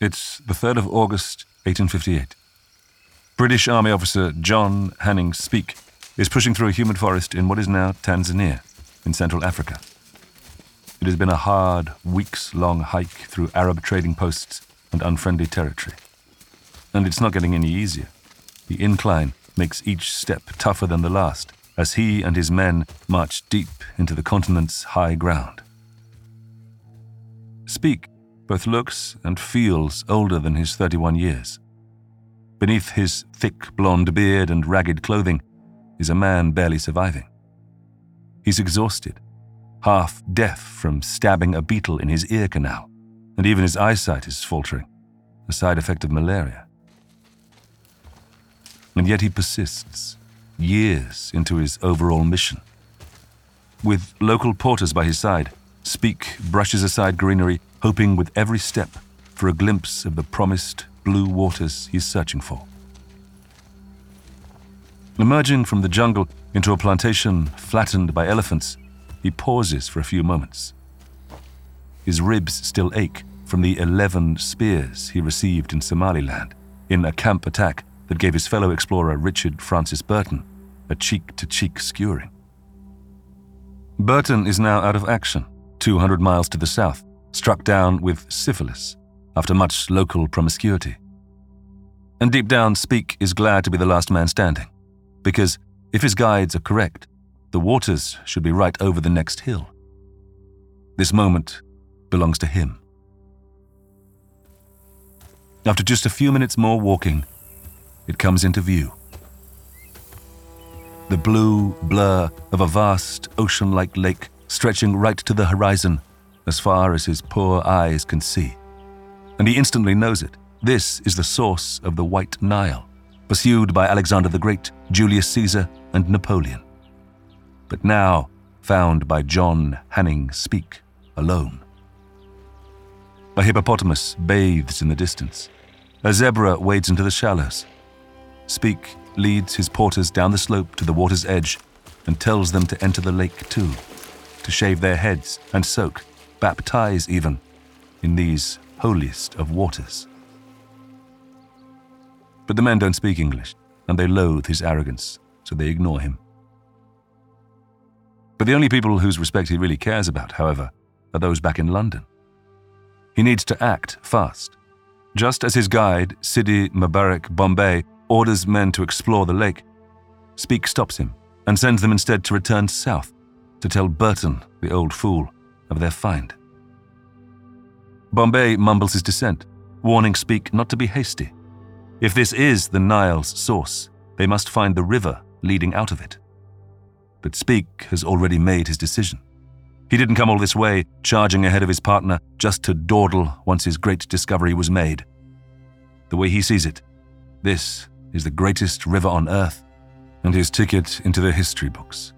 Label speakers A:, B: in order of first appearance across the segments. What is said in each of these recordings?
A: It's the 3rd of August, 1858. British Army officer John Hanning Speke is pushing through a humid forest in what is now Tanzania, in Central Africa. It has been a hard, weeks long hike through Arab trading posts and unfriendly territory. And it's not getting any easier. The incline makes each step tougher than the last as he and his men march deep into the continent's high ground. Speke both looks and feels older than his 31 years. Beneath his thick blonde beard and ragged clothing is a man barely surviving. He's exhausted, half deaf from stabbing a beetle in his ear canal, and even his eyesight is faltering, a side effect of malaria. And yet he persists, years into his overall mission. With local porters by his side, Speke brushes aside greenery hoping with every step for a glimpse of the promised blue waters he's searching for. Emerging from the jungle into a plantation flattened by elephants, he pauses for a few moments. His ribs still ache from the 11 spears he received in Somaliland in a camp attack that gave his fellow explorer Richard Francis Burton a cheek to cheek skewering. Burton is now out of action, 200 miles to the south, struck down with syphilis after much local promiscuity. And deep down, Speke is glad to be the last man standing, because if his guides are correct, the waters should be right over the next hill. This moment belongs to him. After just a few minutes more walking, it comes into view. The blue blur of a vast ocean like lake stretching right to the horizon as far as his poor eyes can see. And he instantly knows it. This is the source of the White Nile, pursued by Alexander the Great, Julius Caesar, and Napoleon. But now found by John Hanning Speke alone. A hippopotamus bathes in the distance. A zebra wades into the shallows. Speke leads his porters down the slope to the water's edge and tells them to enter the lake too, to shave their heads and soak baptize even, in these holiest of waters. But the men don't speak English, and they loathe his arrogance, so they ignore him. But the only people whose respect he really cares about, however, are those back in London. He needs to act fast. Just as his guide, Sidi Mubarak Bombay, orders men to explore the lake, Speke stops him and sends them instead to return south to tell Burton, the old fool, of their find. Bombay mumbles his dissent, warning Speke not to be hasty. If this is the Nile's source, they must find the river leading out of it. But Speke has already made his decision. He didn't come all this way, charging ahead of his partner, just to dawdle once his great discovery was made. The way he sees it, this is the greatest river on earth, and his ticket into the history books.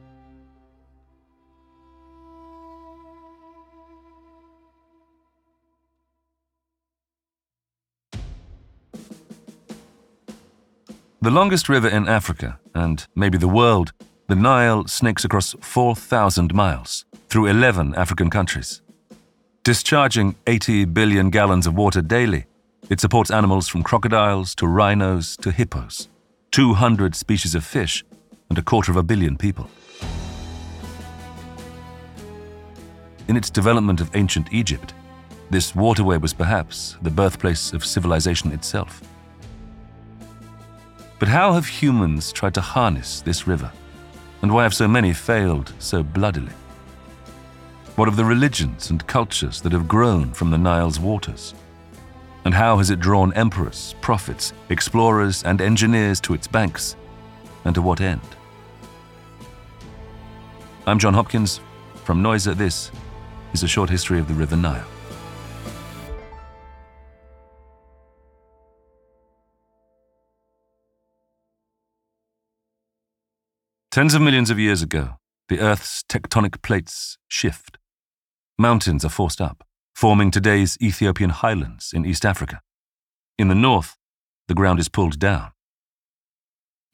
A: The longest river in Africa, and maybe the world, the Nile snakes across 4,000 miles through 11 African countries. Discharging 80 billion gallons of water daily, it supports animals from crocodiles to rhinos to hippos, 200 species of fish, and a quarter of a billion people. In its development of ancient Egypt, this waterway was perhaps the birthplace of civilization itself. But how have humans tried to harness this river? And why have so many failed so bloodily? What of the religions and cultures that have grown from the Nile's waters? And how has it drawn emperors, prophets, explorers, and engineers to its banks? And to what end? I'm John Hopkins. From Noiser, this is a short history of the River Nile. Tens of millions of years ago, the Earth's tectonic plates shift. Mountains are forced up, forming today's Ethiopian highlands in East Africa. In the north, the ground is pulled down.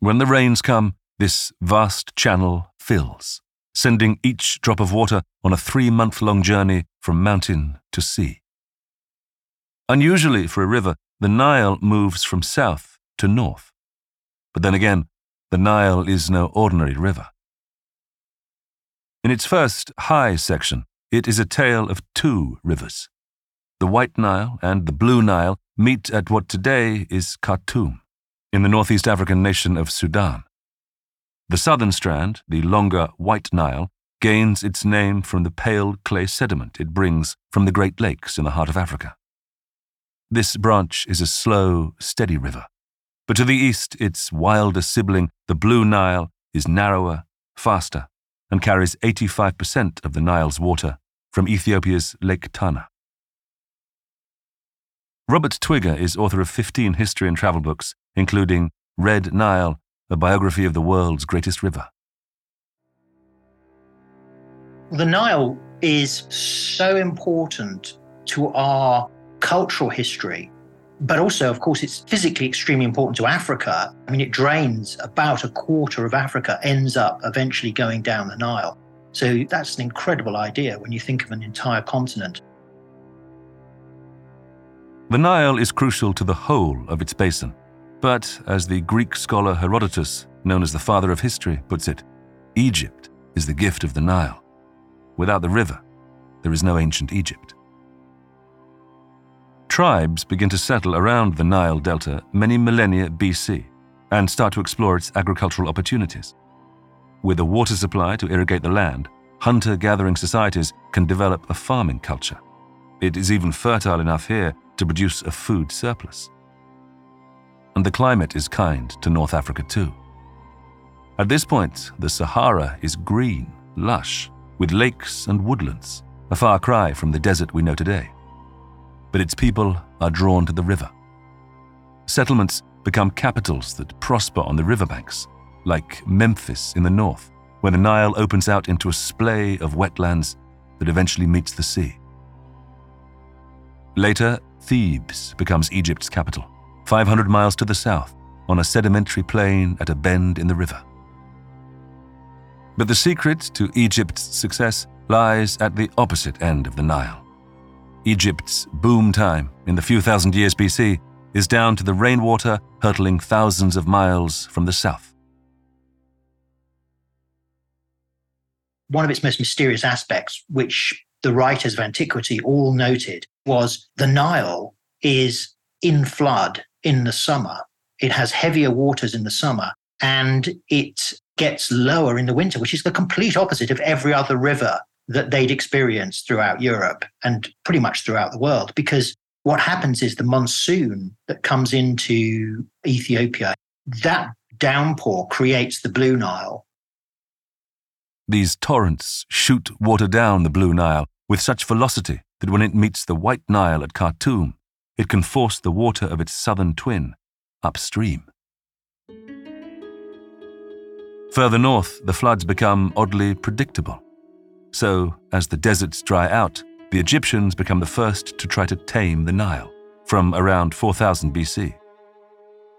A: When the rains come, this vast channel fills, sending each drop of water on a three month long journey from mountain to sea. Unusually for a river, the Nile moves from south to north. But then again, the Nile is no ordinary river. In its first high section, it is a tale of two rivers. The White Nile and the Blue Nile meet at what today is Khartoum, in the northeast African nation of Sudan. The southern strand, the longer White Nile, gains its name from the pale clay sediment it brings from the Great Lakes in the heart of Africa. This branch is a slow, steady river, but to the east, its wilder sibling, the Blue Nile, is narrower, faster, and carries 85% of the Nile's water from Ethiopia's Lake Tana. Robert Twigger is author of 15 history and travel books, including Red Nile, a biography of the world's greatest river.
B: The Nile is so important to our cultural history but also, of course, it's physically extremely important to Africa. I mean, it drains about a quarter of Africa, ends up eventually going down the Nile. So that's an incredible idea when you think of an entire continent.
A: The Nile is crucial to the whole of its basin. But as the Greek scholar Herodotus, known as the father of history, puts it, Egypt is the gift of the Nile. Without the river, there is no ancient Egypt. Tribes begin to settle around the Nile Delta many millennia BC and start to explore its agricultural opportunities. With a water supply to irrigate the land, hunter gathering societies can develop a farming culture. It is even fertile enough here to produce a food surplus. And the climate is kind to North Africa too. At this point, the Sahara is green, lush, with lakes and woodlands, a far cry from the desert we know today but its people are drawn to the river. Settlements become capitals that prosper on the riverbanks, like Memphis in the north, where the Nile opens out into a splay of wetlands that eventually meets the sea. Later, Thebes becomes Egypt's capital, 500 miles to the south, on a sedimentary plain at a bend in the river. But the secret to Egypt's success lies at the opposite end of the Nile. Egypt's boom time in the few thousand years BC is down to the rainwater hurtling thousands of miles from the south.
B: One of its most mysterious aspects, which the writers of antiquity all noted, was the Nile is in flood in the summer. It has heavier waters in the summer and it gets lower in the winter, which is the complete opposite of every other river that they'd experienced throughout Europe and pretty much throughout the world. Because what happens is the monsoon that comes into Ethiopia, that downpour creates the Blue Nile.
A: These torrents shoot water down the Blue Nile with such velocity that when it meets the White Nile at Khartoum, it can force the water of its southern twin upstream. Further north, the floods become oddly predictable. So, as the deserts dry out, the Egyptians become the first to try to tame the Nile from around 4000 BC.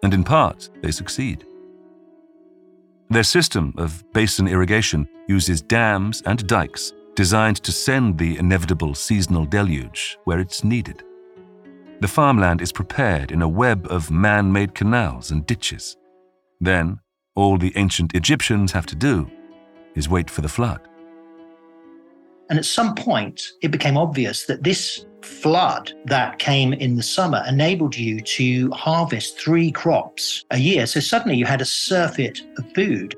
A: And in part, they succeed. Their system of basin irrigation uses dams and dikes designed to send the inevitable seasonal deluge where it's needed. The farmland is prepared in a web of man made canals and ditches. Then, all the ancient Egyptians have to do is wait for the flood.
B: And at some point, it became obvious that this flood that came in the summer enabled you to harvest three crops a year. So suddenly you had a surfeit of food.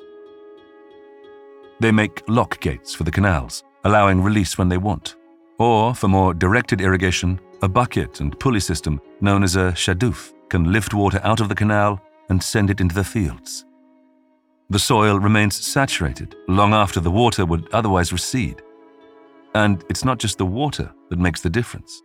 A: They make lock gates for the canals, allowing release when they want. Or, for more directed irrigation, a bucket and pulley system known as a shaduf can lift water out of the canal and send it into the fields. The soil remains saturated long after the water would otherwise recede. And it's not just the water that makes the difference.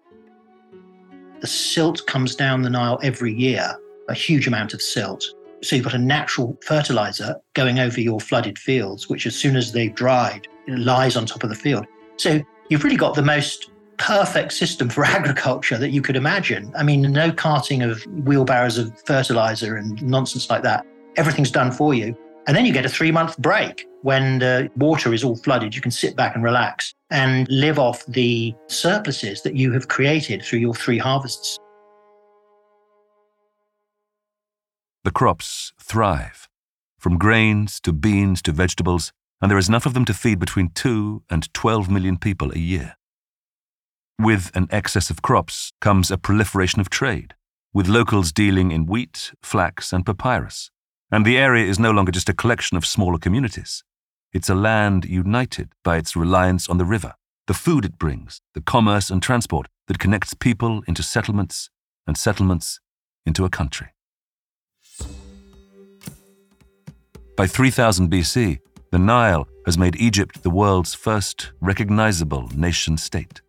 B: The silt comes down the Nile every year, a huge amount of silt. So you've got a natural fertilizer going over your flooded fields, which as soon as they've dried, it lies on top of the field. So you've really got the most perfect system for agriculture that you could imagine. I mean, no carting of wheelbarrows of fertilizer and nonsense like that. Everything's done for you. And then you get a three month break when the water is all flooded. You can sit back and relax and live off the surpluses that you have created through your three harvests.
A: The crops thrive, from grains to beans to vegetables, and there is enough of them to feed between 2 and 12 million people a year. With an excess of crops comes a proliferation of trade, with locals dealing in wheat, flax, and papyrus. And the area is no longer just a collection of smaller communities. It's a land united by its reliance on the river, the food it brings, the commerce and transport that connects people into settlements and settlements into a country. By 3000 BC, the Nile has made Egypt the world's first recognizable nation state.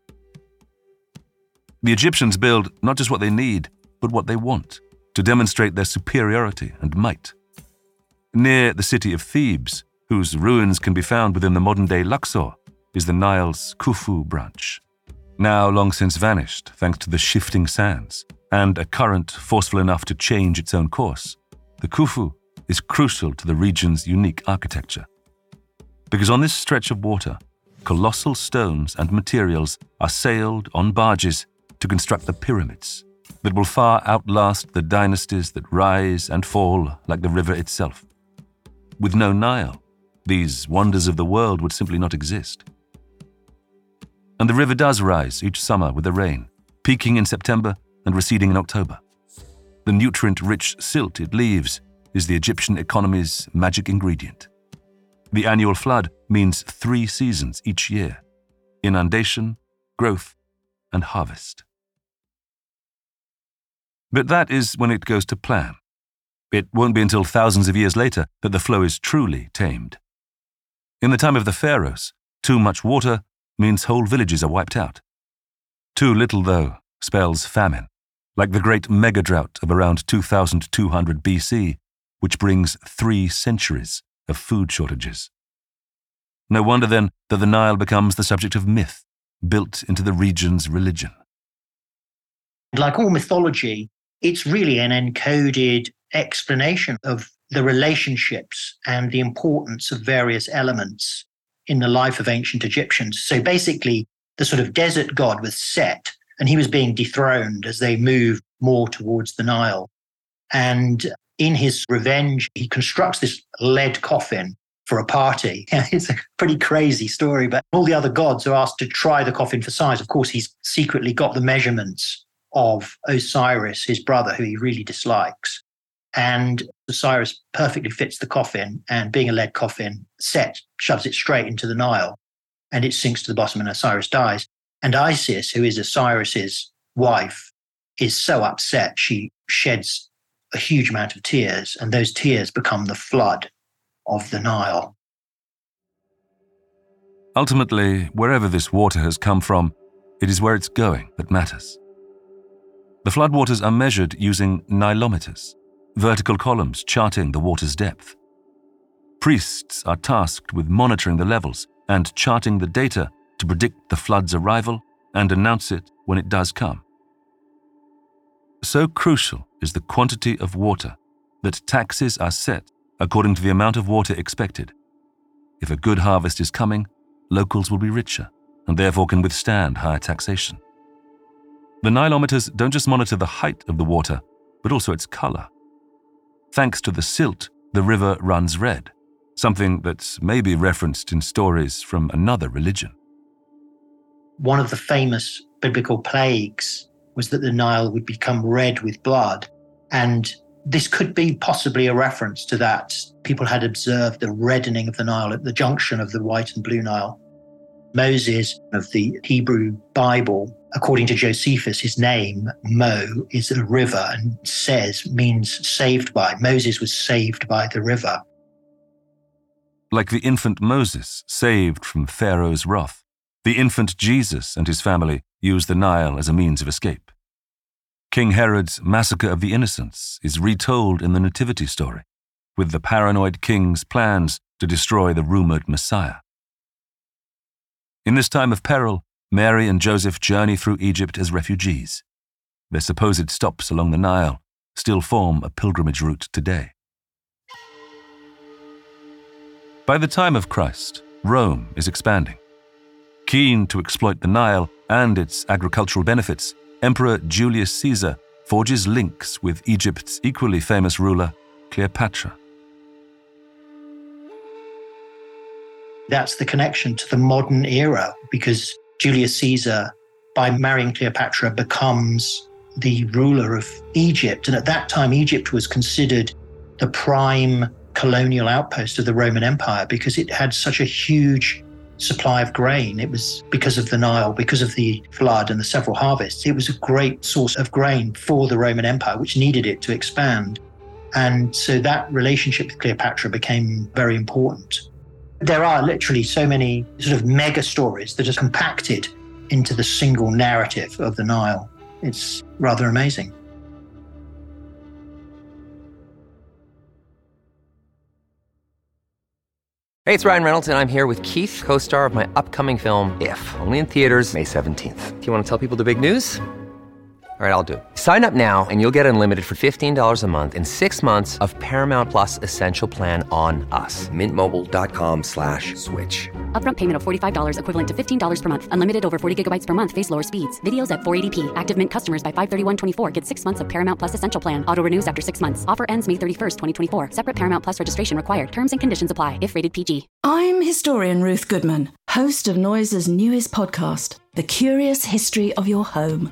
A: The Egyptians build not just what they need, but what they want, to demonstrate their superiority and might. Near the city of Thebes, whose ruins can be found within the modern day Luxor, is the Nile's Khufu branch. Now long since vanished thanks to the shifting sands and a current forceful enough to change its own course, the Khufu is crucial to the region's unique architecture. Because on this stretch of water, colossal stones and materials are sailed on barges to construct the pyramids that will far outlast the dynasties that rise and fall like the river itself. With no Nile, these wonders of the world would simply not exist. And the river does rise each summer with the rain, peaking in September and receding in October. The nutrient rich silt it leaves is the Egyptian economy's magic ingredient. The annual flood means three seasons each year inundation, growth, and harvest. But that is when it goes to plan. It won't be until thousands of years later that the flow is truly tamed. In the time of the pharaohs, too much water means whole villages are wiped out. Too little, though, spells famine, like the great mega drought of around 2200 BC, which brings three centuries of food shortages. No wonder then that the Nile becomes the subject of myth, built into the region's religion.
B: Like all mythology, it's really an encoded explanation of the relationships and the importance of various elements in the life of ancient Egyptians. So basically, the sort of desert god was Set, and he was being dethroned as they moved more towards the Nile. And in his revenge, he constructs this lead coffin for a party. it's a pretty crazy story, but all the other gods are asked to try the coffin for size. Of course, he's secretly got the measurements of Osiris, his brother, who he really dislikes. And Osiris perfectly fits the coffin, and being a lead coffin, Set shoves it straight into the Nile and it sinks to the bottom, and Osiris dies. And Isis, who is Osiris's wife, is so upset she sheds a huge amount of tears, and those tears become the flood of the Nile.
A: Ultimately, wherever this water has come from, it is where it's going that matters. The floodwaters are measured using nilometers, vertical columns charting the water's depth. Priests are tasked with monitoring the levels and charting the data to predict the flood's arrival and announce it when it does come. So crucial is the quantity of water that taxes are set according to the amount of water expected. If a good harvest is coming, locals will be richer and therefore can withstand higher taxation. The Nilometers don't just monitor the height of the water, but also its color. Thanks to the silt, the river runs red, something that may be referenced in stories from another religion.
B: One of the famous biblical plagues was that the Nile would become red with blood. And this could be possibly a reference to that. People had observed the reddening of the Nile at the junction of the White and Blue Nile. Moses of the Hebrew Bible, according to Josephus, his name, Mo, is a river and says means saved by. Moses was saved by the river.
A: Like the infant Moses saved from Pharaoh's wrath, the infant Jesus and his family used the Nile as a means of escape. King Herod's massacre of the innocents is retold in the Nativity story, with the paranoid king's plans to destroy the rumored Messiah. In this time of peril, Mary and Joseph journey through Egypt as refugees. Their supposed stops along the Nile still form a pilgrimage route today. By the time of Christ, Rome is expanding. Keen to exploit the Nile and its agricultural benefits, Emperor Julius Caesar forges links with Egypt's equally famous ruler, Cleopatra.
B: That's the connection to the modern era because Julius Caesar, by marrying Cleopatra, becomes the ruler of Egypt. And at that time, Egypt was considered the prime colonial outpost of the Roman Empire because it had such a huge supply of grain. It was because of the Nile, because of the flood and the several harvests. It was a great source of grain for the Roman Empire, which needed it to expand. And so that relationship with Cleopatra became very important. There are literally so many sort of mega stories that are compacted into the single narrative of the Nile. It's rather amazing.
C: Hey, it's Ryan Reynolds, and I'm here with Keith, co star of my upcoming film, If, only in theaters, May 17th. Do you want to tell people the big news? All right, I'll do it. Sign up now and you'll get unlimited for $15 a month in six months of Paramount Plus Essential Plan on us. Mintmobile.com slash switch.
D: Upfront payment of $45 equivalent to $15 per month. Unlimited over 40 gigabytes per month. Face lower speeds. Videos at 480p. Active Mint customers by 531.24 get six months of Paramount Plus Essential Plan. Auto renews after six months. Offer ends May 31st, 2024. Separate Paramount Plus registration required. Terms and conditions apply if rated PG.
E: I'm historian Ruth Goodman, host of Noiser's newest podcast, The Curious History of Your Home.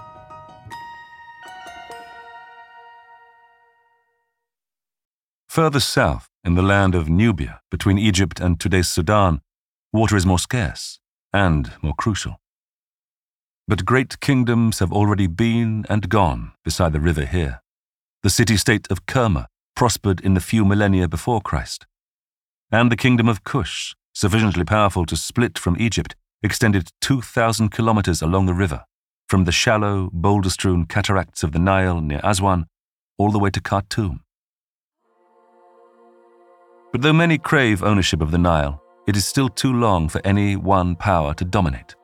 A: Further south, in the land of Nubia, between Egypt and today's Sudan, water is more scarce and more crucial. But great kingdoms have already been and gone beside the river here. The city state of Kerma prospered in the few millennia before Christ. And the kingdom of Kush, sufficiently powerful to split from Egypt, extended 2,000 kilometers along the river, from the shallow, boulder strewn cataracts of the Nile near Aswan all the way to Khartoum. But though many crave ownership of the Nile, it is still too long for any one power to dominate.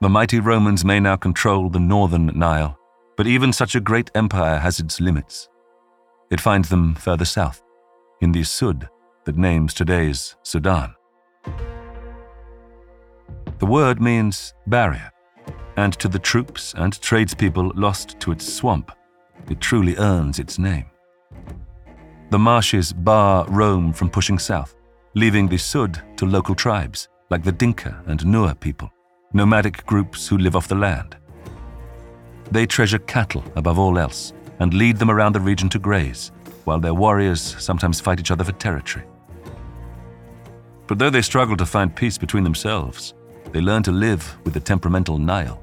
A: The mighty Romans may now control the northern Nile, but even such a great empire has its limits. It finds them further south, in the Sud that names today's Sudan. The word means barrier, and to the troops and tradespeople lost to its swamp, it truly earns its name. The marshes bar Rome from pushing south, leaving the Sud to local tribes like the Dinka and Nuer people, nomadic groups who live off the land. They treasure cattle above all else and lead them around the region to graze, while their warriors sometimes fight each other for territory. But though they struggle to find peace between themselves, they learn to live with the temperamental Nile.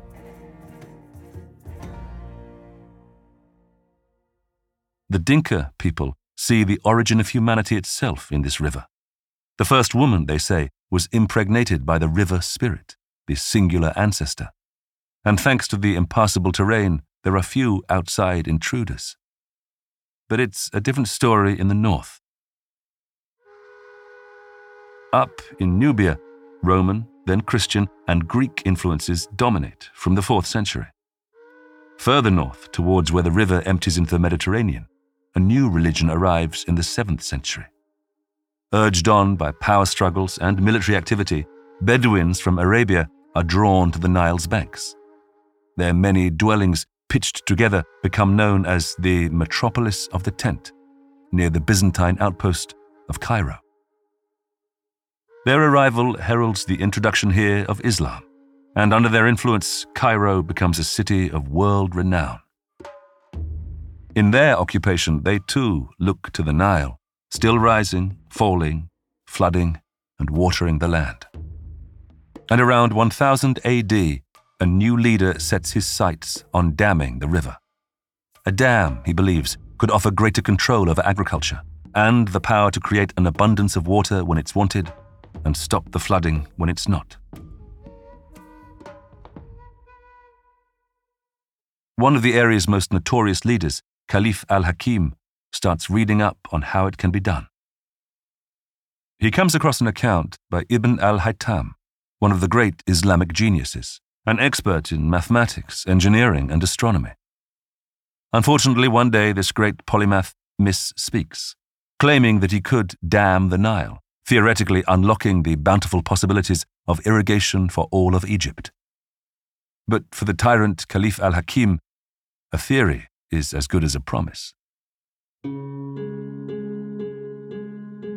A: The Dinka people see the origin of humanity itself in this river. The first woman, they say, was impregnated by the river spirit, the singular ancestor. And thanks to the impassable terrain, there are few outside intruders. But it's a different story in the north. Up in Nubia, Roman, then Christian, and Greek influences dominate from the 4th century. Further north, towards where the river empties into the Mediterranean, a new religion arrives in the 7th century. Urged on by power struggles and military activity, Bedouins from Arabia are drawn to the Nile's banks. Their many dwellings pitched together become known as the metropolis of the tent, near the Byzantine outpost of Cairo. Their arrival heralds the introduction here of Islam, and under their influence, Cairo becomes a city of world renown. In their occupation, they too look to the Nile, still rising, falling, flooding, and watering the land. And around 1000 AD, a new leader sets his sights on damming the river. A dam, he believes, could offer greater control over agriculture and the power to create an abundance of water when it's wanted and stop the flooding when it's not. One of the area's most notorious leaders, Caliph al Hakim, starts reading up on how it can be done. He comes across an account by Ibn al Haytham, one of the great Islamic geniuses, an expert in mathematics, engineering, and astronomy. Unfortunately, one day this great polymath misspeaks, claiming that he could dam the Nile, theoretically unlocking the bountiful possibilities of irrigation for all of Egypt. But for the tyrant Caliph al Hakim, a theory is as good as a promise.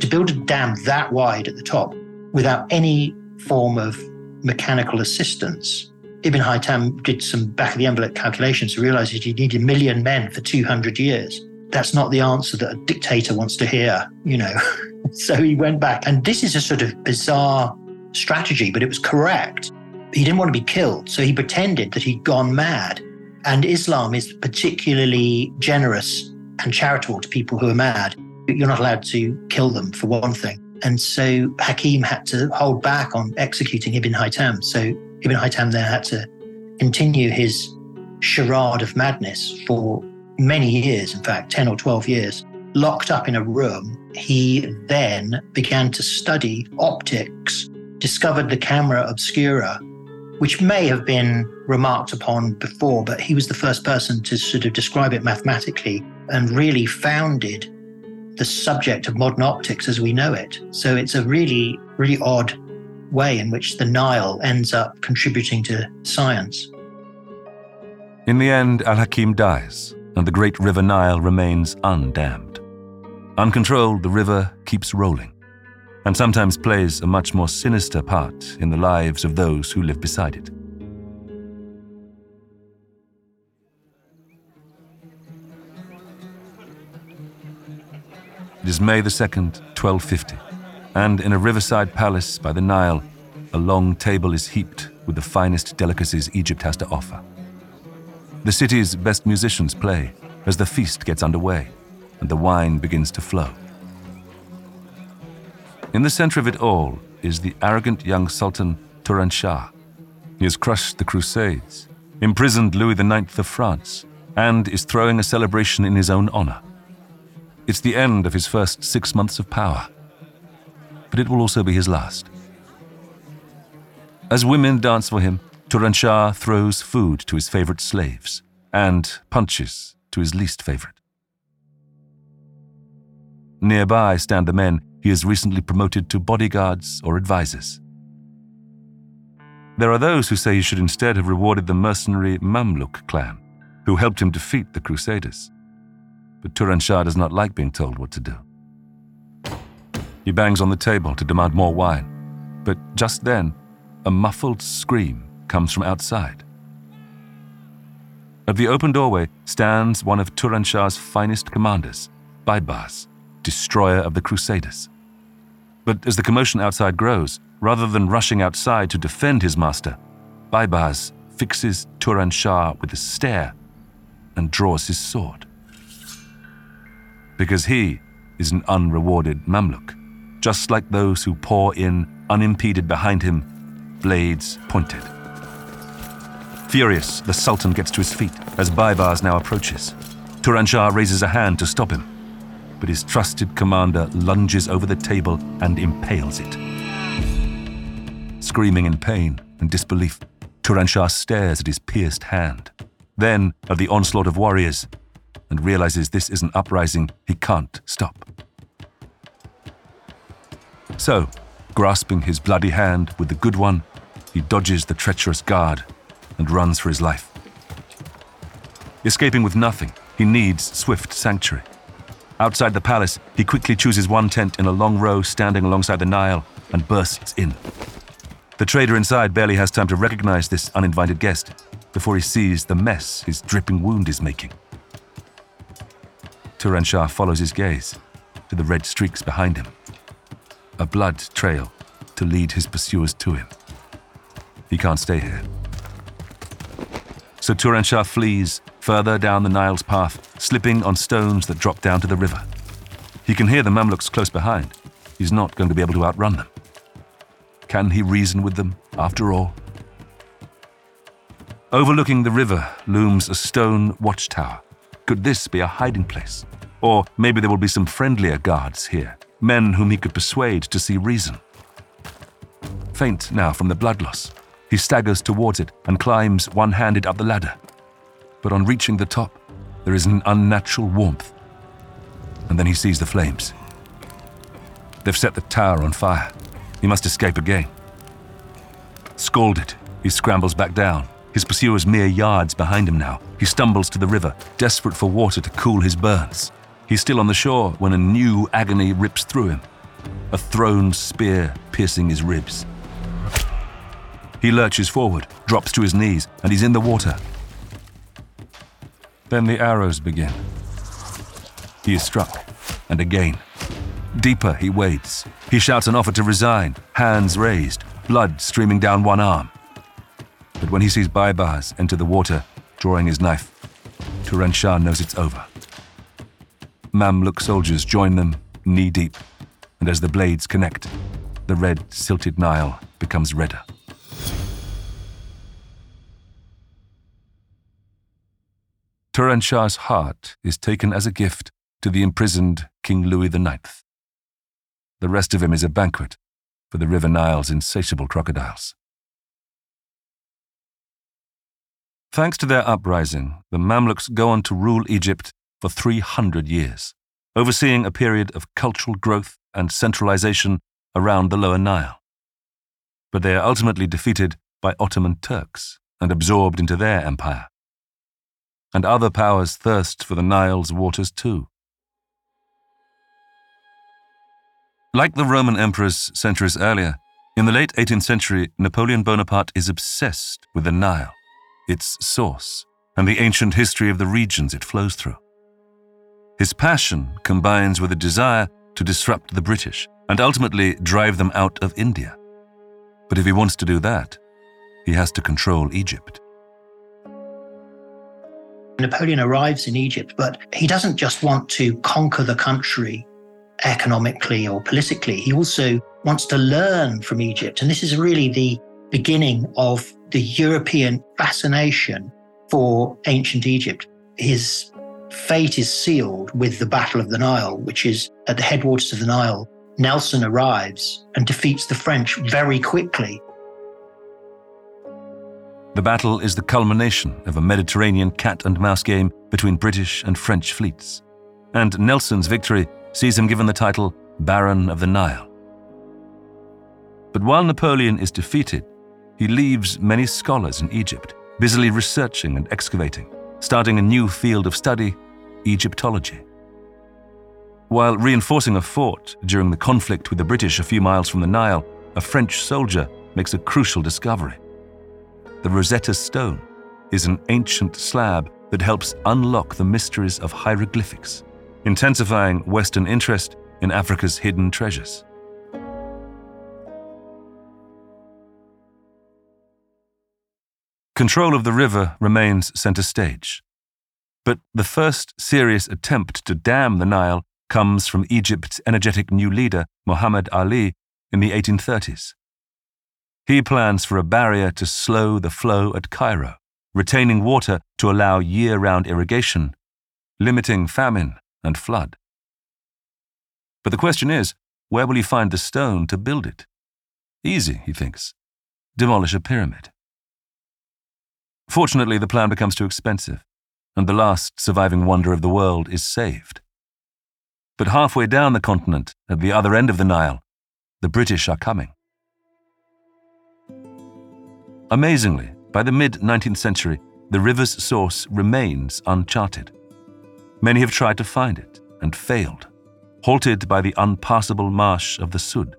B: To build a dam that wide at the top without any form of mechanical assistance, Ibn Haytham did some back of the envelope calculations to realize that you need a million men for 200 years. That's not the answer that a dictator wants to hear, you know. so he went back. And this is a sort of bizarre strategy, but it was correct. He didn't want to be killed. So he pretended that he'd gone mad. And Islam is particularly generous and charitable to people who are mad. You're not allowed to kill them, for one thing. And so Hakim had to hold back on executing Ibn Haytham. So Ibn Haytham there had to continue his charade of madness for many years, in fact, 10 or 12 years. Locked up in a room, he then began to study optics, discovered the camera obscura, which may have been remarked upon before, but he was the first person to sort of describe it mathematically and really founded the subject of modern optics as we know it. So it's a really, really odd way in which the Nile ends up contributing to science.
A: In the end, Al Hakim dies, and the great river Nile remains undammed. Uncontrolled, the river keeps rolling, and sometimes plays a much more sinister part in the lives of those who live beside it. It is May the 2nd, 1250, and in a riverside palace by the Nile, a long table is heaped with the finest delicacies Egypt has to offer. The city's best musicians play as the feast gets underway and the wine begins to flow. In the center of it all is the arrogant young Sultan Turan Shah. He has crushed the Crusades, imprisoned Louis IX of France, and is throwing a celebration in his own honor. It's the end of his first six months of power, but it will also be his last. As women dance for him, Turan Shah throws food to his favorite slaves and punches to his least favorite. Nearby stand the men he has recently promoted to bodyguards or advisors. There are those who say he should instead have rewarded the mercenary Mamluk clan, who helped him defeat the Crusaders. But Turan Shah does not like being told what to do. He bangs on the table to demand more wine, but just then, a muffled scream comes from outside. At the open doorway stands one of Turan Shah's finest commanders, Baibars, destroyer of the Crusaders. But as the commotion outside grows, rather than rushing outside to defend his master, Baibars fixes Turan Shah with a stare and draws his sword. Because he is an unrewarded Mamluk, just like those who pour in unimpeded behind him, blades pointed. Furious, the Sultan gets to his feet as Baibars now approaches. Turan Shah raises a hand to stop him, but his trusted commander lunges over the table and impales it. Screaming in pain and disbelief, Turan Shah stares at his pierced hand, then at the onslaught of warriors, and realizes this is an uprising he can't stop. So, grasping his bloody hand with the good one, he dodges the treacherous guard and runs for his life. Escaping with nothing, he needs swift sanctuary. Outside the palace, he quickly chooses one tent in a long row standing alongside the Nile and bursts in. The trader inside barely has time to recognize this uninvited guest before he sees the mess his dripping wound is making. Turan Shah follows his gaze to the red streaks behind him, a blood trail to lead his pursuers to him. He can't stay here. So Turan Shah flees further down the Nile's path, slipping on stones that drop down to the river. He can hear the Mamluks close behind. He's not going to be able to outrun them. Can he reason with them, after all? Overlooking the river looms a stone watchtower. Could this be a hiding place? Or maybe there will be some friendlier guards here, men whom he could persuade to see reason. Faint now from the blood loss, he staggers towards it and climbs one handed up the ladder. But on reaching the top, there is an unnatural warmth. And then he sees the flames. They've set the tower on fire. He must escape again. Scalded, he scrambles back down, his pursuers mere yards behind him now. He stumbles to the river, desperate for water to cool his burns. He's still on the shore when a new agony rips through him, a thrown spear piercing his ribs. He lurches forward, drops to his knees, and he's in the water. Then the arrows begin. He is struck, and again. Deeper he wades. He shouts an offer to resign, hands raised, blood streaming down one arm. But when he sees Baibars enter the water, drawing his knife, Turan Shah knows it's over. Mamluk soldiers join them, knee deep, and as the blades connect, the red, silted Nile becomes redder. Turan Shah's heart is taken as a gift to the imprisoned King Louis IX. The rest of him is a banquet for the River Nile's insatiable crocodiles. Thanks to their uprising, the Mamluks go on to rule Egypt for 300 years, overseeing a period of cultural growth and centralization around the Lower Nile. But they are ultimately defeated by Ottoman Turks and absorbed into their empire. And other powers thirst for the Nile's waters too. Like the Roman emperors centuries earlier, in the late 18th century, Napoleon Bonaparte is obsessed with the Nile its source, and the ancient history of the regions it flows through. His passion combines with a desire to disrupt the British and ultimately drive them out of India. But if he wants to do that, he has to control Egypt.
B: Napoleon arrives in Egypt, but he doesn't just want to conquer the country economically or politically. He also wants to learn from Egypt. And this is really the beginning of the European fascination for ancient Egypt. His fate is sealed with the Battle of the Nile, which is at the headwaters of the Nile. Nelson arrives and defeats the French very quickly.
A: The battle is the culmination of a Mediterranean cat and mouse game between British and French fleets. And Nelson's victory sees him given the title Baron of the Nile. But while Napoleon is defeated, he leaves many scholars in Egypt, busily researching and excavating, starting a new field of study, Egyptology. While reinforcing a fort during the conflict with the British a few miles from the Nile, a French soldier makes a crucial discovery. The Rosetta Stone is an ancient slab that helps unlock the mysteries of hieroglyphics, intensifying Western interest in Africa's hidden treasures. Control of the river remains center stage. But the first serious attempt to dam the Nile comes from Egypt's energetic new leader, Muhammad Ali, in the 1830s. He plans for a barrier to slow the flow at Cairo, retaining water to allow year round irrigation, limiting famine and flood. But the question is where will he find the stone to build it? Easy, he thinks. Demolish a pyramid. Fortunately, the plan becomes too expensive, and the last surviving wonder of the world is saved. But halfway down the continent, at the other end of the Nile, the British are coming. Amazingly, by the mid 19th century, the river's source remains uncharted. Many have tried to find it and failed, halted by the unpassable marsh of the Sud.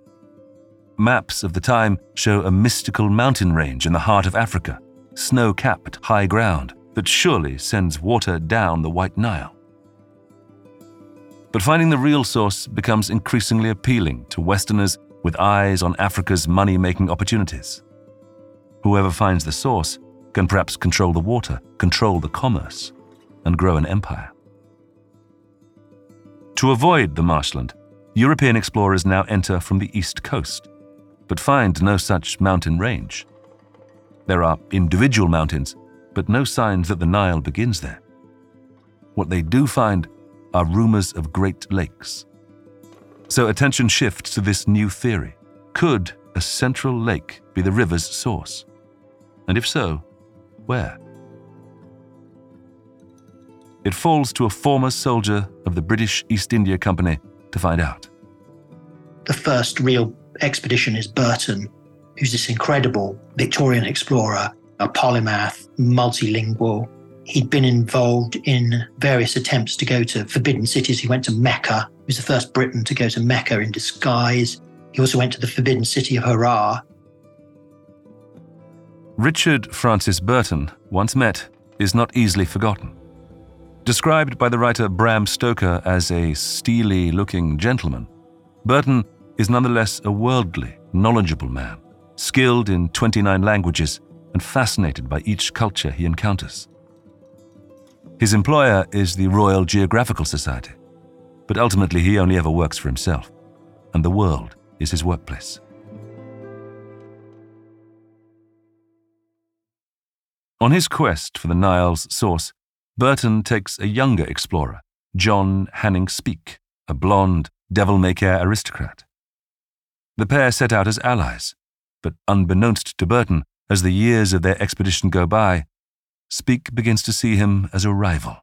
A: Maps of the time show a mystical mountain range in the heart of Africa, snow capped high ground that surely sends water down the White Nile. But finding the real source becomes increasingly appealing to Westerners with eyes on Africa's money making opportunities. Whoever finds the source can perhaps control the water, control the commerce, and grow an empire. To avoid the marshland, European explorers now enter from the east coast, but find no such mountain range. There are individual mountains, but no signs that the Nile begins there. What they do find are rumors of great lakes. So attention shifts to this new theory. Could a central lake be the river's source? And if so, where? It falls to a former soldier of the British East India Company to find out.
B: The first real expedition is Burton, who's this incredible Victorian explorer, a polymath, multilingual. He'd been involved in various attempts to go to forbidden cities. He went to Mecca. He was the first Briton to go to Mecca in disguise. He also went to the forbidden city of Harar.
A: Richard Francis Burton, once met, is not easily forgotten. Described by the writer Bram Stoker as a steely looking gentleman, Burton is nonetheless a worldly, knowledgeable man, skilled in 29 languages and fascinated by each culture he encounters. His employer is the Royal Geographical Society, but ultimately he only ever works for himself, and the world is his workplace. On his quest for the Nile's source, Burton takes a younger explorer, John Hanning Speke, a blonde, devil may care aristocrat. The pair set out as allies, but unbeknownst to Burton, as the years of their expedition go by, Speke begins to see him as a rival.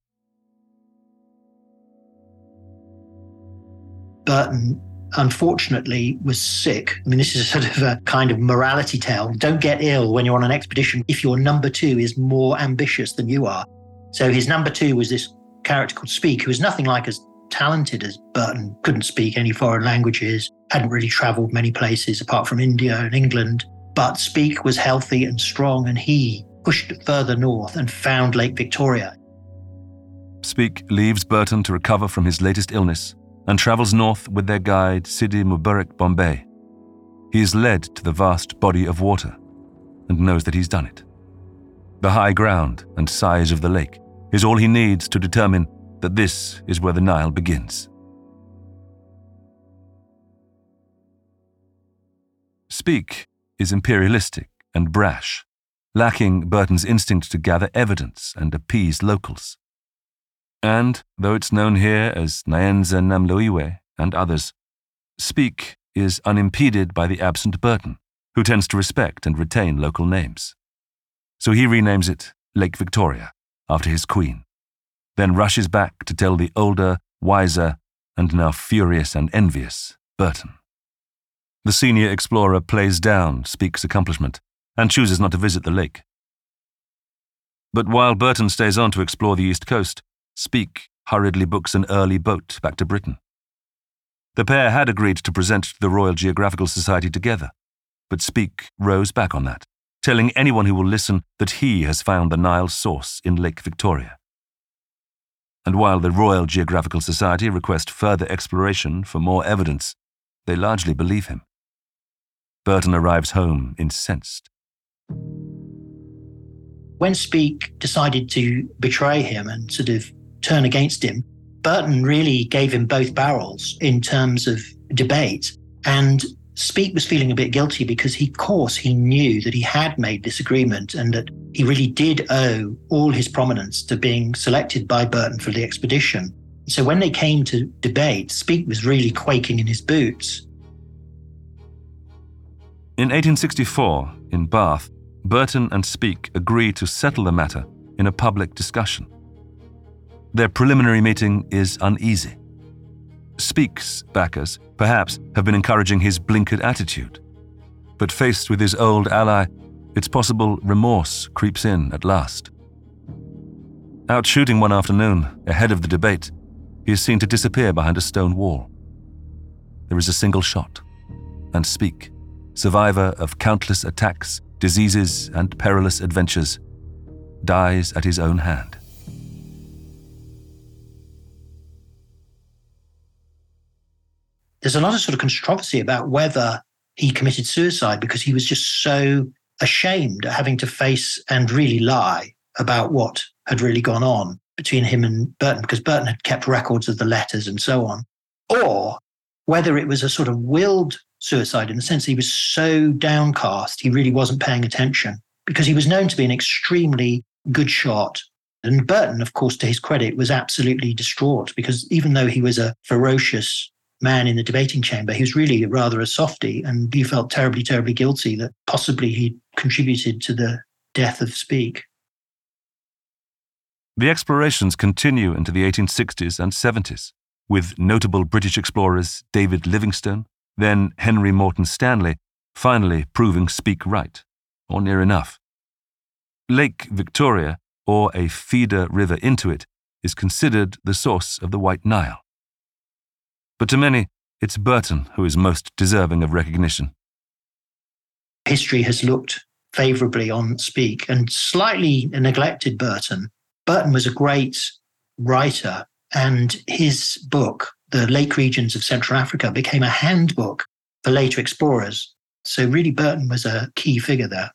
B: Burton unfortunately was sick. I mean, this is sort of a kind of morality tale. Don't get ill when you're on an expedition if your number two is more ambitious than you are. So his number two was this character called Speke, who was nothing like as talented as Burton, couldn't speak any foreign languages, hadn't really traveled many places apart from India and England. But Speke was healthy and strong, and he pushed further north and found Lake Victoria.
A: Speke leaves Burton to recover from his latest illness and travels north with their guide Sidi Mubarak Bombay. He is led to the vast body of water and knows that he's done it. The high ground and size of the lake is all he needs to determine that this is where the Nile begins. Speke is imperialistic and brash, lacking Burton's instinct to gather evidence and appease locals. And, though it's known here as Nyenza Namloiwe and others, Speke is unimpeded by the absent Burton, who tends to respect and retain local names. So he renames it Lake Victoria, after his queen, then rushes back to tell the older, wiser, and now furious and envious Burton. The senior explorer plays down Speke's accomplishment and chooses not to visit the lake. But while Burton stays on to explore the east coast, Speke hurriedly books an early boat back to Britain. The pair had agreed to present to the Royal Geographical Society together, but Speke rows back on that, telling anyone who will listen that he has found the Nile's source in Lake Victoria. And while the Royal Geographical Society request further exploration for more evidence, they largely believe him. Burton arrives home incensed.
B: When Speke decided to betray him and sort of turn against him, Burton really gave him both barrels in terms of debate. And Speke was feeling a bit guilty because he, of course, he knew that he had made this agreement and that he really did owe all his prominence to being selected by Burton for the expedition. So when they came to debate, Speke was really quaking in his boots.
A: In 1864, in Bath, Burton and Speke agree to settle the matter in a public discussion. Their preliminary meeting is uneasy. Speke's backers perhaps have been encouraging his blinkered attitude. But faced with his old ally, it's possible remorse creeps in at last. Out shooting one afternoon, ahead of the debate, he is seen to disappear behind a stone wall. There is a single shot, and Speke, survivor of countless attacks, diseases, and perilous adventures, dies at his own hand.
B: There's a lot of sort of controversy about whether he committed suicide because he was just so ashamed at having to face and really lie about what had really gone on between him and Burton, because Burton had kept records of the letters and so on, or whether it was a sort of willed suicide in the sense he was so downcast he really wasn't paying attention because he was known to be an extremely good shot. And Burton, of course, to his credit, was absolutely distraught because even though he was a ferocious man in the debating chamber, he was really rather a softy. And he felt terribly, terribly guilty that possibly he contributed to the death of Speke.
A: The explorations continue into the 1860s and 70s, with notable British explorers David Livingstone, then Henry Morton Stanley, finally proving Speke right, or near enough. Lake Victoria, or a feeder river into it, is considered the source of the White Nile. But to many, it's Burton who is most deserving of recognition.
B: History has looked favourably on Speke and slightly neglected Burton Burton was a great writer, and his book, The Lake Regions of Central Africa, became a handbook for later explorers. So, really, Burton was a key figure there.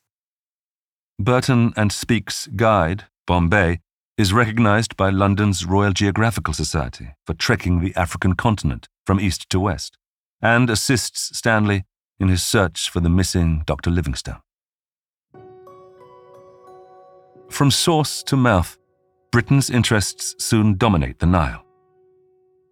A: Burton and Speke's guide, Bombay, is recognized by London's Royal Geographical Society for trekking the African continent from east to west, and assists Stanley in his search for the missing Dr. Livingstone. From source to mouth, Britain's interests soon dominate the Nile.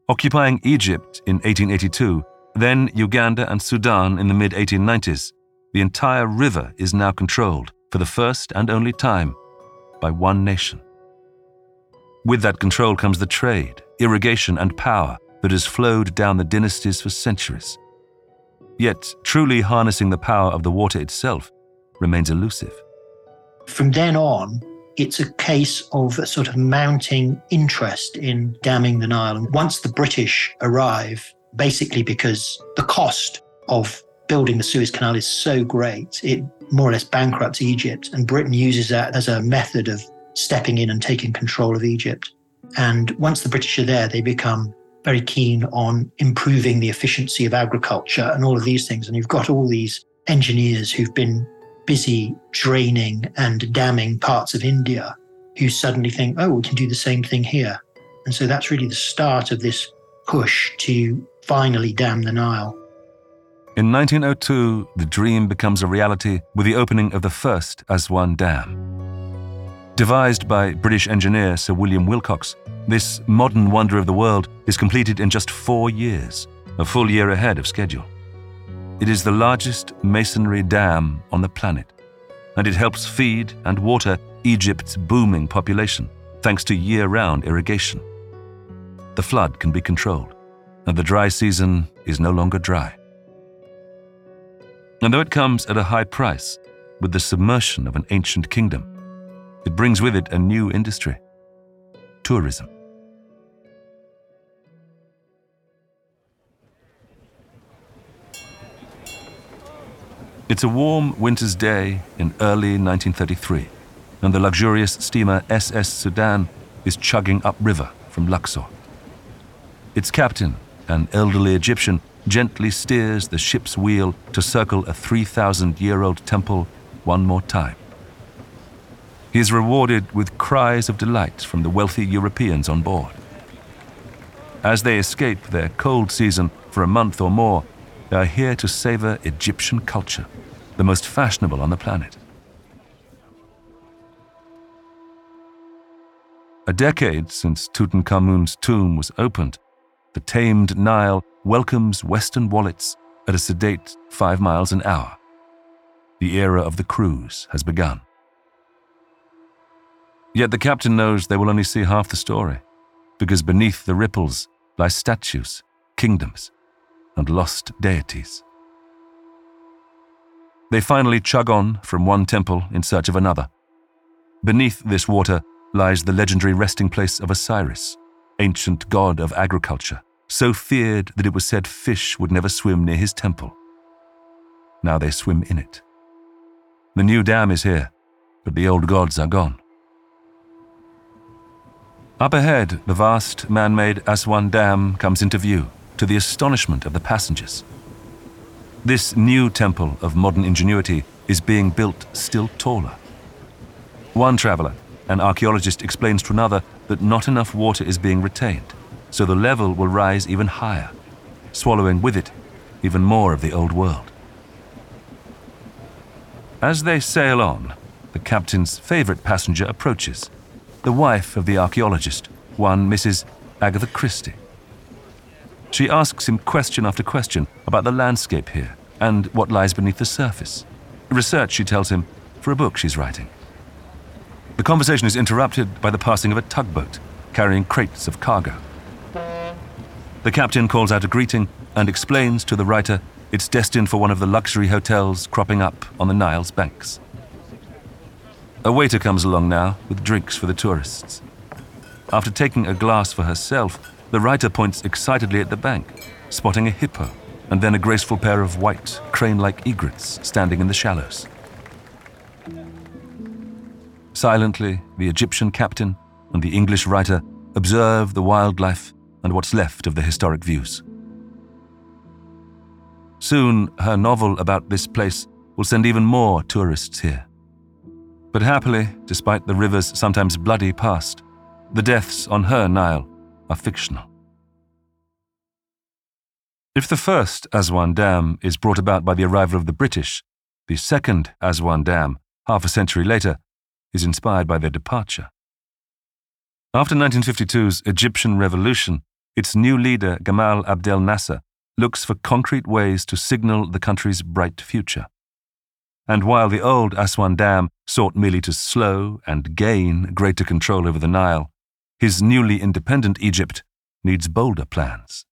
A: Occupying Egypt in 1882, then Uganda and Sudan in the mid 1890s, the entire river is now controlled, for the first and only time, by one nation. With that control comes the trade, irrigation, and power that has flowed down the dynasties for centuries. Yet, truly harnessing the power of the water itself remains elusive.
B: From then on, it's a case of a sort of mounting interest in damming the Nile. And once the British arrive, basically because the cost of building the Suez Canal is so great, it more or less bankrupts Egypt. And Britain uses that as a method of stepping in and taking control of Egypt. And once the British are there, they become very keen on improving the efficiency of agriculture and all of these things. And you've got all these engineers who've been busy draining and damming parts of India who suddenly think, oh, we can do the same thing here. And so that's really the start of this push to finally dam the Nile.
A: In 1902, the dream becomes a reality with the opening of the first Aswan Dam. Devised by British engineer Sir William Willcocks, this modern wonder of the world is completed in just four years, a full year ahead of schedule. It is the largest masonry dam on the planet, and it helps feed and water Egypt's booming population thanks to year round irrigation. The flood can be controlled, and the dry season is no longer dry. And though it comes at a high price, with the submersion of an ancient kingdom, it brings with it a new industry tourism. It's a warm winter's day in early 1933, and the luxurious steamer SS Sudan is chugging upriver from Luxor. Its captain, an elderly Egyptian, gently steers the ship's wheel to circle a 3,000 year old temple one more time. He is rewarded with cries of delight from the wealthy Europeans on board. As they escape their cold season for a month or more, they are here to savor Egyptian culture, the most fashionable on the planet. A decade since Tutankhamun's tomb was opened, the tamed Nile welcomes Western wallets at a sedate five miles an hour. The era of the cruise has begun. Yet the captain knows they will only see half the story, because beneath the ripples lie statues, kingdoms, and lost deities. They finally chug on from one temple in search of another. Beneath this water lies the legendary resting place of Osiris, ancient god of agriculture, so feared that it was said fish would never swim near his temple. Now they swim in it. The new dam is here, but the old gods are gone. Up ahead, the vast man made Aswan Dam comes into view, to the astonishment of the passengers. This new temple of modern ingenuity is being built still taller. One traveller, an archaeologist, explains to another that not enough water is being retained, so the level will rise even higher, swallowing with it even more of the old world. As they sail on, the captain's favourite passenger approaches, the wife of the archaeologist, one Mrs. Agatha Christie. She asks him question after question about the landscape here and what lies beneath the surface. Research, she tells him, for a book she's writing. The conversation is interrupted by the passing of a tugboat carrying crates of cargo. The captain calls out a greeting and explains to the writer it's destined for one of the luxury hotels cropping up on the Nile's banks. A waiter comes along now with drinks for the tourists. After taking a glass for herself, the writer points excitedly at the bank, spotting a hippo and then a graceful pair of white, crane like egrets standing in the shallows. Silently, the Egyptian captain and the English writer observe the wildlife and what's left of the historic views. Soon, her novel about this place will send even more tourists here. But happily, despite the river's sometimes bloody past, the deaths on her Nile are fictional. If the first Aswan Dam is brought about by the arrival of the British, the second Aswan Dam, half a century later, is inspired by their departure. After 1952's Egyptian revolution, its new leader, Gamal Abdel Nasser, looks for concrete ways to signal the country's bright future. And while the old Aswan Dam sought merely to slow and gain greater control over the Nile, his newly independent Egypt needs bolder plans.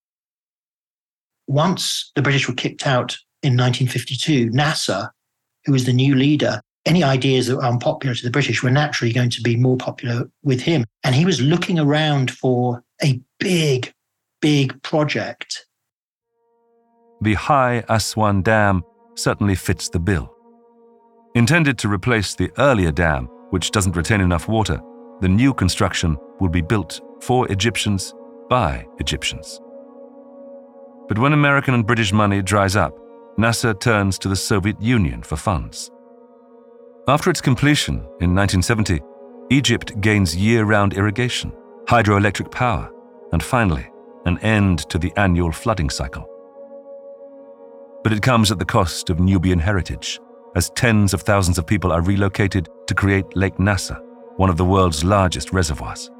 B: Once the British were kicked out in 1952, Nasser, who was the new leader, any ideas that were unpopular to the British were naturally going to be more popular with him. And he was looking around for a big, big project.
A: The High Aswan Dam certainly fits the bill. Intended to replace the earlier dam, which doesn't retain enough water, the new construction will be built for Egyptians by Egyptians. But when American and British money dries up, Nasser turns to the Soviet Union for funds. After its completion in 1970, Egypt gains year round irrigation, hydroelectric power, and finally, an end to the annual flooding cycle. But it comes at the cost of Nubian heritage, as tens of thousands of people are relocated to create Lake Nasser, one of the world's largest reservoirs.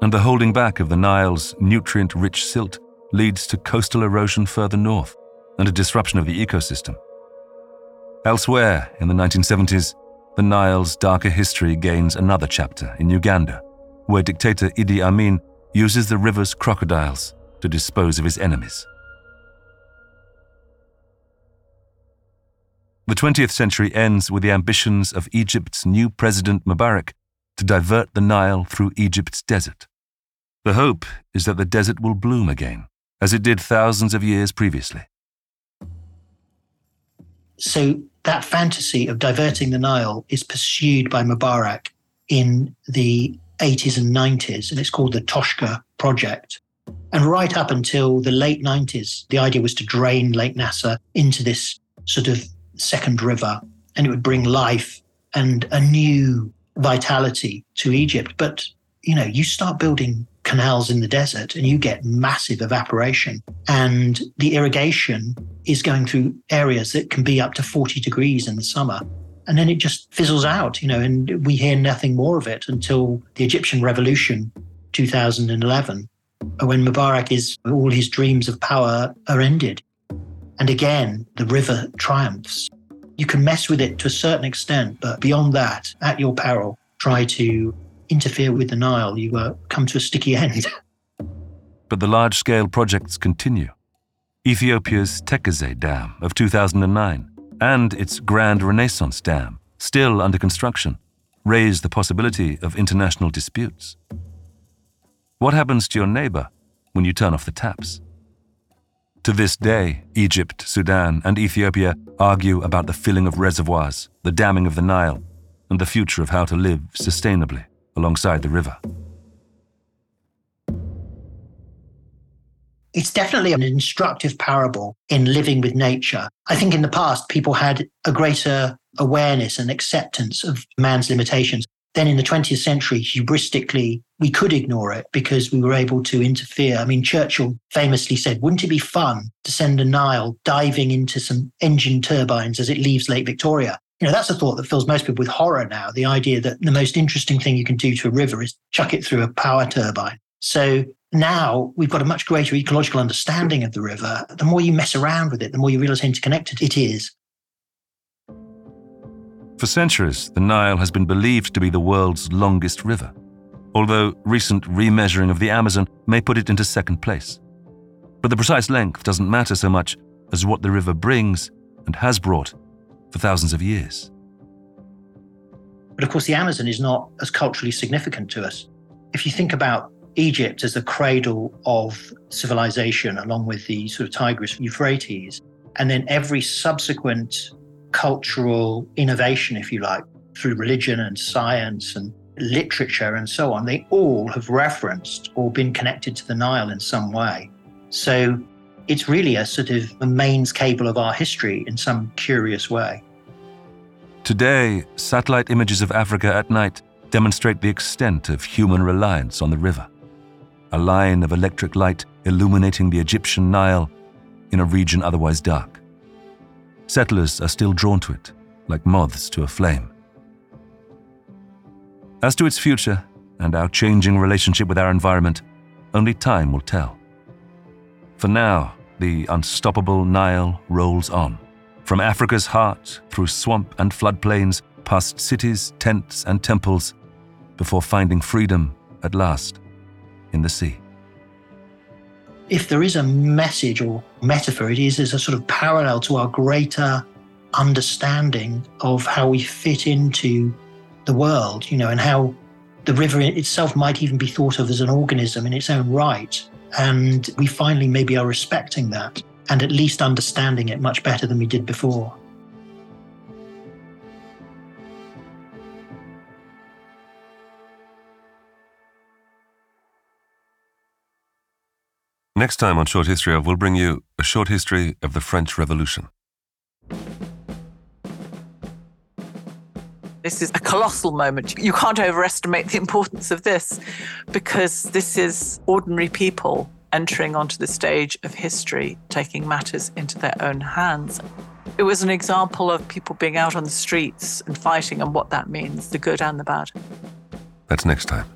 A: And the holding back of the Nile's nutrient rich silt leads to coastal erosion further north and a disruption of the ecosystem. Elsewhere in the 1970s, the Nile's darker history gains another chapter in Uganda, where dictator Idi Amin uses the river's crocodiles to dispose of his enemies. The 20th century ends with the ambitions of Egypt's new president Mubarak to divert the Nile through Egypt's desert. The hope is that the desert will bloom again, as it did thousands of years previously.
B: So that fantasy of diverting the Nile is pursued by Mubarak in the 80s and 90s, and it's called the Toshka Project. And right up until the late 90s, the idea was to drain Lake Nasser into this sort of second river, and it would bring life and a new vitality to Egypt. But, you know, you start building canals in the desert and you get massive evaporation. And the irrigation is going through areas that can be up to 40 degrees in the summer. And then it just fizzles out, you know, and we hear nothing more of it until the Egyptian Revolution, 2011, when Mubarak is, all his dreams of power are ended. And again, the river triumphs. You can mess with it to a certain extent, but beyond that, at your peril, try to interfere with the Nile, you uh, come to a sticky end.
A: but the large scale projects continue. Ethiopia's Tekeze Dam of 2009 and its Grand Renaissance Dam, still under construction, raise the possibility of international disputes. What happens to your neighbor when you turn off the taps? To this day, Egypt, Sudan, and Ethiopia argue about the filling of reservoirs, the damming of the Nile, and the future of how to live sustainably alongside the river.
B: It's definitely an instructive parable in living with nature. I think in the past, people had a greater awareness and acceptance of man's limitations. Then in the 20th century, hubristically, we could ignore it because we were able to interfere. I mean, Churchill famously said, wouldn't it be fun to send a Nile diving into some engine turbines as it leaves Lake Victoria? You know, that's a thought that fills most people with horror now. The idea that the most interesting thing you can do to a river is chuck it through a power turbine. So now we've got a much greater ecological understanding of the river. The more you mess around with it, the more you realize how interconnected it is.
A: For centuries, the Nile has been believed to be the world's longest river, although recent remeasuring of the Amazon may put it into second place. But the precise length doesn't matter so much as what the river brings and has brought for thousands of years.
B: But of course, the Amazon is not as culturally significant to us. If you think about Egypt as the cradle of civilization, along with the sort of Tigris Euphrates, and then every subsequent cultural innovation, if you like, through religion and science and literature and so on, they all have referenced or been connected to the Nile in some way. So it's really a sort of a mains cable of our history in some curious way.
A: Today, satellite images of Africa at night demonstrate the extent of human reliance on the river. A line of electric light illuminating the Egyptian Nile in a region otherwise dark settlers are still drawn to it, like moths to a flame. As to its future and our changing relationship with our environment, only time will tell. For now, the unstoppable Nile rolls on, from Africa's heart through swamp and floodplains, past cities, tents, and temples, before finding freedom at last in the sea
B: if there is a message or metaphor, it is as a sort of parallel to our greater understanding of how we fit into the world, you know, and how the river itself might even be thought of as an organism in its own right. And we finally maybe are respecting that and at least understanding it much better than we did before.
A: Next time on Short History of, we'll bring you a short history of the French Revolution.
F: This is a colossal moment. You can't overestimate the importance of this because this is ordinary people entering onto the stage of history, taking matters into their own hands. It was an example of people being out on the streets and fighting and what that means, the good and the bad.
A: That's next time.